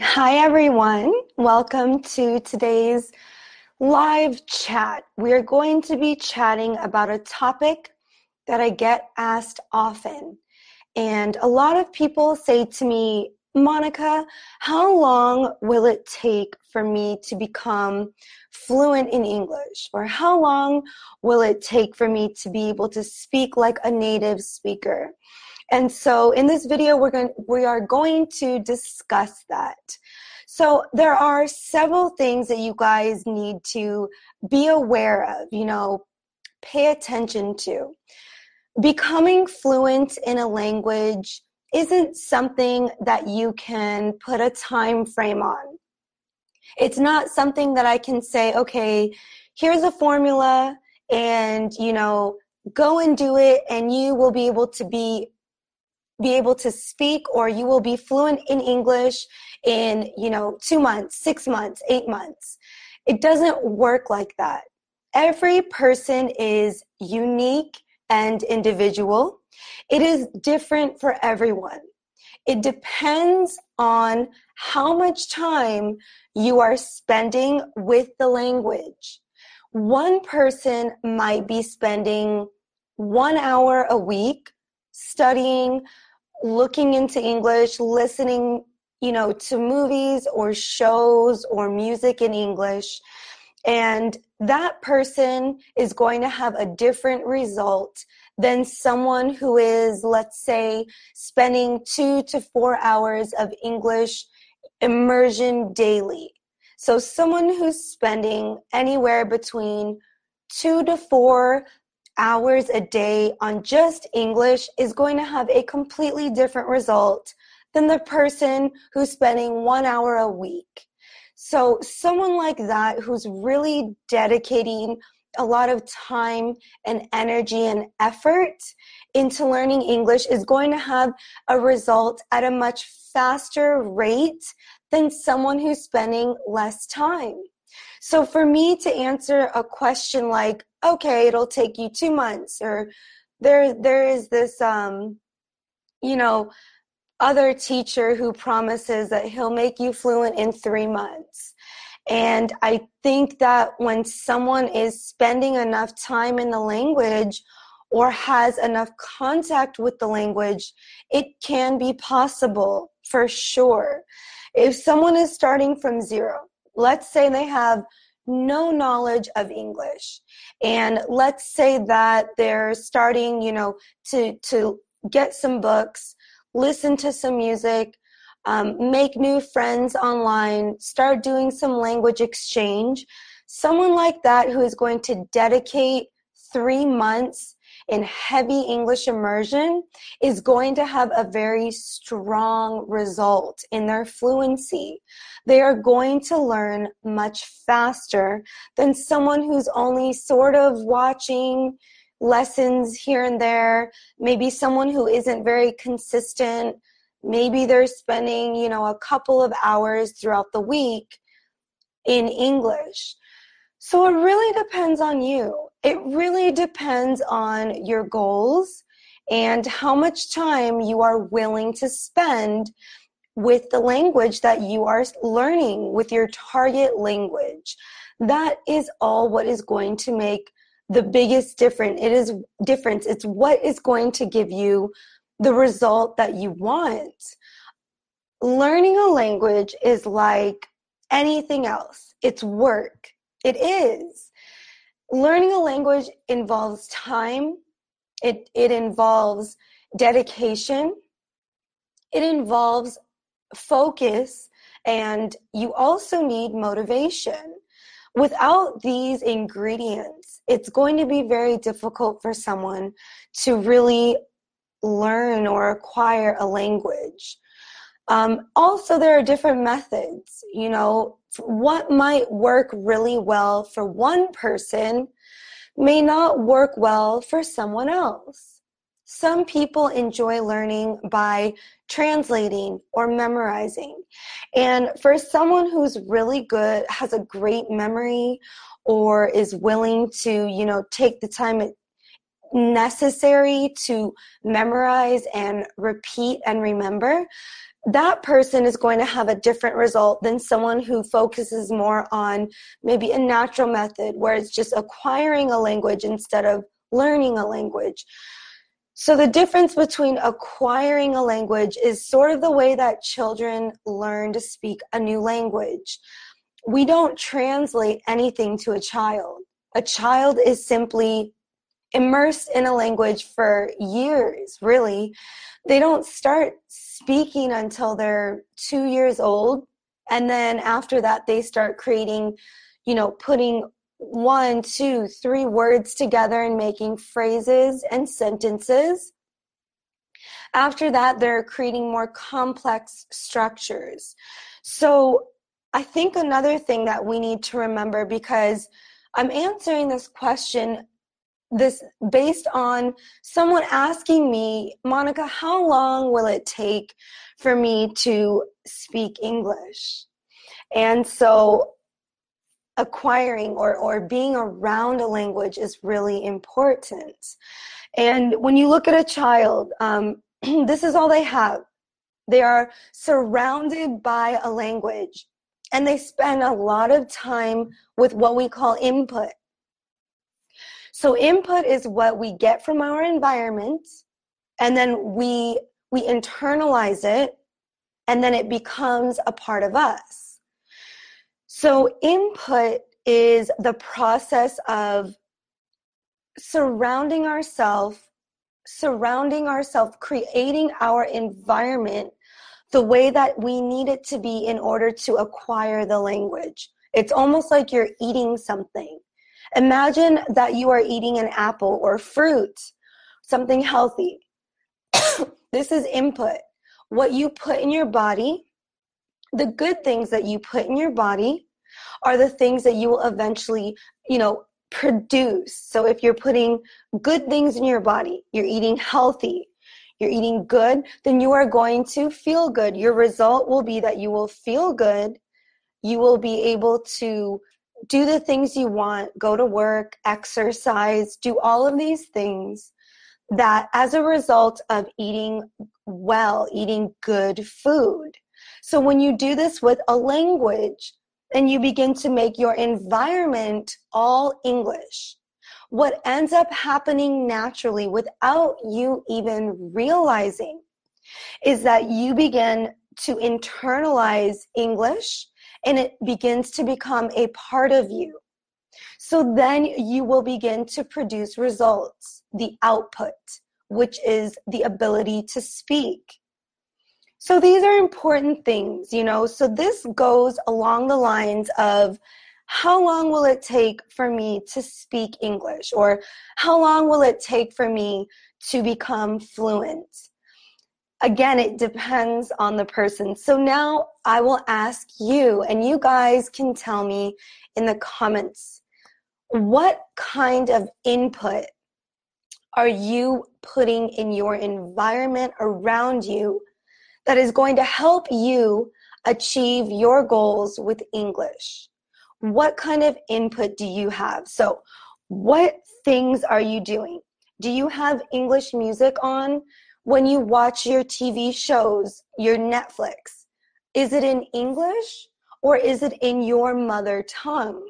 Hi, everyone. Welcome to today's live chat. We're going to be chatting about a topic that I get asked often. And a lot of people say to me, Monica, how long will it take for me to become fluent in English? Or how long will it take for me to be able to speak like a native speaker? And so in this video, we're going, we are going to discuss that. So there are several things that you guys need to be aware of, you know, pay attention to. Becoming fluent in a language isn't something that you can put a time frame on. It's not something that I can say, okay, here's a formula and, you know, go and do it and you will be able to be be able to speak or you will be fluent in English in, you know, two months, six months, eight months. It doesn't work like that. Every person is unique and individual. It is different for everyone. It depends on how much time you are spending with the language. One person might be spending one hour a week studying looking into English, listening, you know, to movies or shows or music in English. And that person is going to have a different result than someone who is, let's say, spending two to four hours of English immersion daily. So, someone who's spending anywhere between two to four hours a day on just English is going to have a completely different result than the person who's spending one hour a week. So, someone like that who's really dedicating a lot of time and energy and effort into learning English is going to have a result at a much faster rate than someone who's spending less time. So for me to answer a question like, okay, it'll take you two months, or there there is this um, you know, other teacher who promises that he'll make you fluent in three months. And I think that when someone is spending enough time in the language or has enough contact with the language, it can be possible for sure. If someone is starting from zero, let's say they have no knowledge of English. And let's say that they're starting, you know, to, to get some books, listen to some music, um, make new friends online, start doing some language exchange. Someone like that who is going to dedicate three months in heavy English immersion is going to have a very strong result in their fluency. They are going to learn much faster than someone who's only sort of watching lessons here and there, maybe someone who isn't very consistent. Maybe they're spending, you know, a couple of hours throughout the week in English. So it really depends on you. It really depends on your goals and how much time you are willing to spend with the language that you are learning, with your target language. That is all what is going to make the biggest difference. It is difference. It's what is going to give you the result that you want. Learning a language is like anything else. It's work. It is. Learning a language involves time, it, it involves dedication, it involves focus, and you also need motivation. Without these ingredients, it's going to be very difficult for someone to really learn or acquire a language. Um, also, there are different methods. You know, what might work really well for one person may not work well for someone else. Some people enjoy learning by translating or memorizing. And for someone who's really good, has a great memory, or is willing to, you know, take the time necessary to memorize and repeat and remember, that person is going to have a different result than someone who focuses more on maybe a natural method where it's just acquiring a language instead of learning a language. So, the difference between acquiring a language is sort of the way that children learn to speak a new language. We don't translate anything to a child. A child is simply immersed in a language for years, really. They don't start speaking until they're two years old. And then after that, they start creating, you know, putting one, two, three words together and making phrases and sentences. After that, they're creating more complex structures. So I think another thing that we need to remember because I'm answering this question this based on someone asking me, Monica, how long will it take for me to speak English? And so acquiring or, or being around a language is really important. And when you look at a child, um, this is all they have. They are surrounded by a language and they spend a lot of time with what we call input. So input is what we get from our environment and then we we internalize it and then it becomes a part of us. So input is the process of surrounding ourselves surrounding ourselves creating our environment the way that we need it to be in order to acquire the language it's almost like you're eating something Imagine that you are eating an apple or fruit, something healthy. this is input. What you put in your body, the good things that you put in your body are the things that you will eventually, you know, produce. So if you're putting good things in your body, you're eating healthy, you're eating good, then you are going to feel good. Your result will be that you will feel good. You will be able to do the things you want, go to work, exercise, do all of these things that as a result of eating well, eating good food. So when you do this with a language and you begin to make your environment all English, what ends up happening naturally without you even realizing is that you begin to internalize English and it begins to become a part of you. So then you will begin to produce results, the output, which is the ability to speak. So these are important things, you know. So this goes along the lines of how long will it take for me to speak English? Or how long will it take for me to become fluent? Again, it depends on the person. So now I will ask you, and you guys can tell me in the comments what kind of input are you putting in your environment around you that is going to help you achieve your goals with English? What kind of input do you have? So, what things are you doing? Do you have English music on? When you watch your TV shows, your Netflix, is it in English or is it in your mother tongue?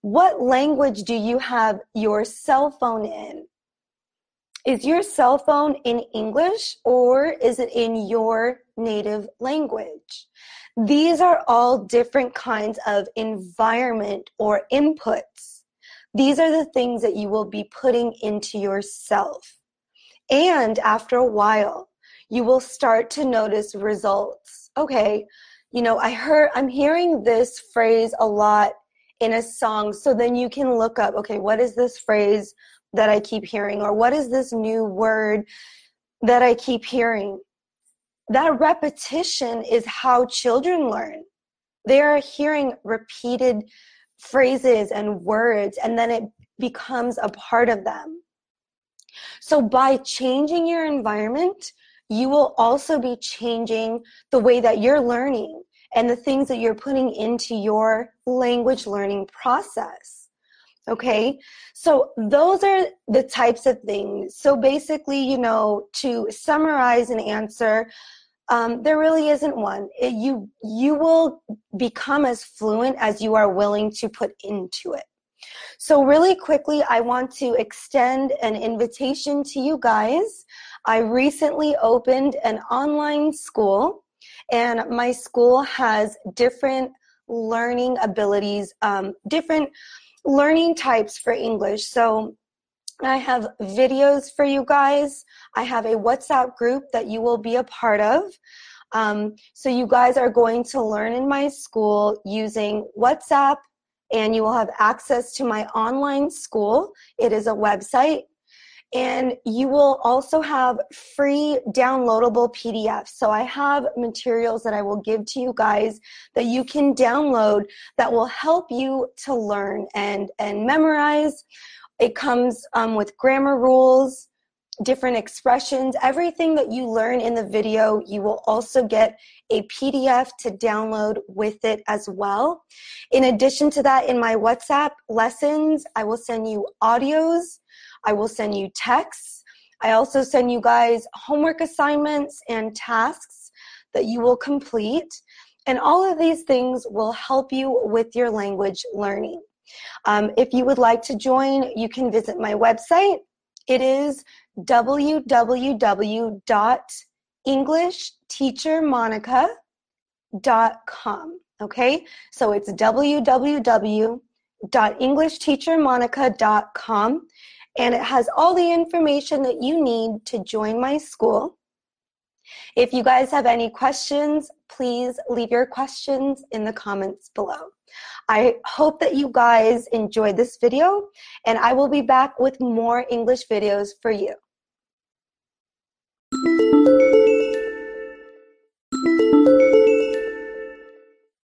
What language do you have your cell phone in? Is your cell phone in English or is it in your native language? These are all different kinds of environment or inputs. These are the things that you will be putting into yourself. And after a while, you will start to notice results. Okay, you know, I heard, I'm hearing this phrase a lot in a song. So then you can look up, okay, what is this phrase that I keep hearing? Or what is this new word that I keep hearing? That repetition is how children learn. They are hearing repeated phrases and words, and then it becomes a part of them. So by changing your environment, you will also be changing the way that you're learning and the things that you're putting into your language learning process. Okay, so those are the types of things. So basically, you know, to summarize and answer, Um, there really isn't one. It, you you will become as fluent as you are willing to put into it. So really quickly, I want to extend an invitation to you guys. I recently opened an online school, and my school has different learning abilities, um, different learning types for English. So I have videos for you guys. I have a WhatsApp group that you will be a part of. Um, so you guys are going to learn in my school using WhatsApp and you will have access to my online school. It is a website. And you will also have free downloadable PDFs. So I have materials that I will give to you guys that you can download that will help you to learn and, and memorize it comes um, with grammar rules, different expressions, everything that you learn in the video, you will also get a PDF to download with it as well. In addition to that, in my WhatsApp lessons, I will send you audios, I will send you texts. I also send you guys homework assignments and tasks that you will complete. And all of these things will help you with your language learning. Um, if you would like to join, you can visit my website. It is www.englishteachermonica.com. Okay, so it's www.englishteachermonica.com and it has all the information that you need to join my school. If you guys have any questions, please leave your questions in the comments below. I hope that you guys enjoyed this video and I will be back with more English videos for you.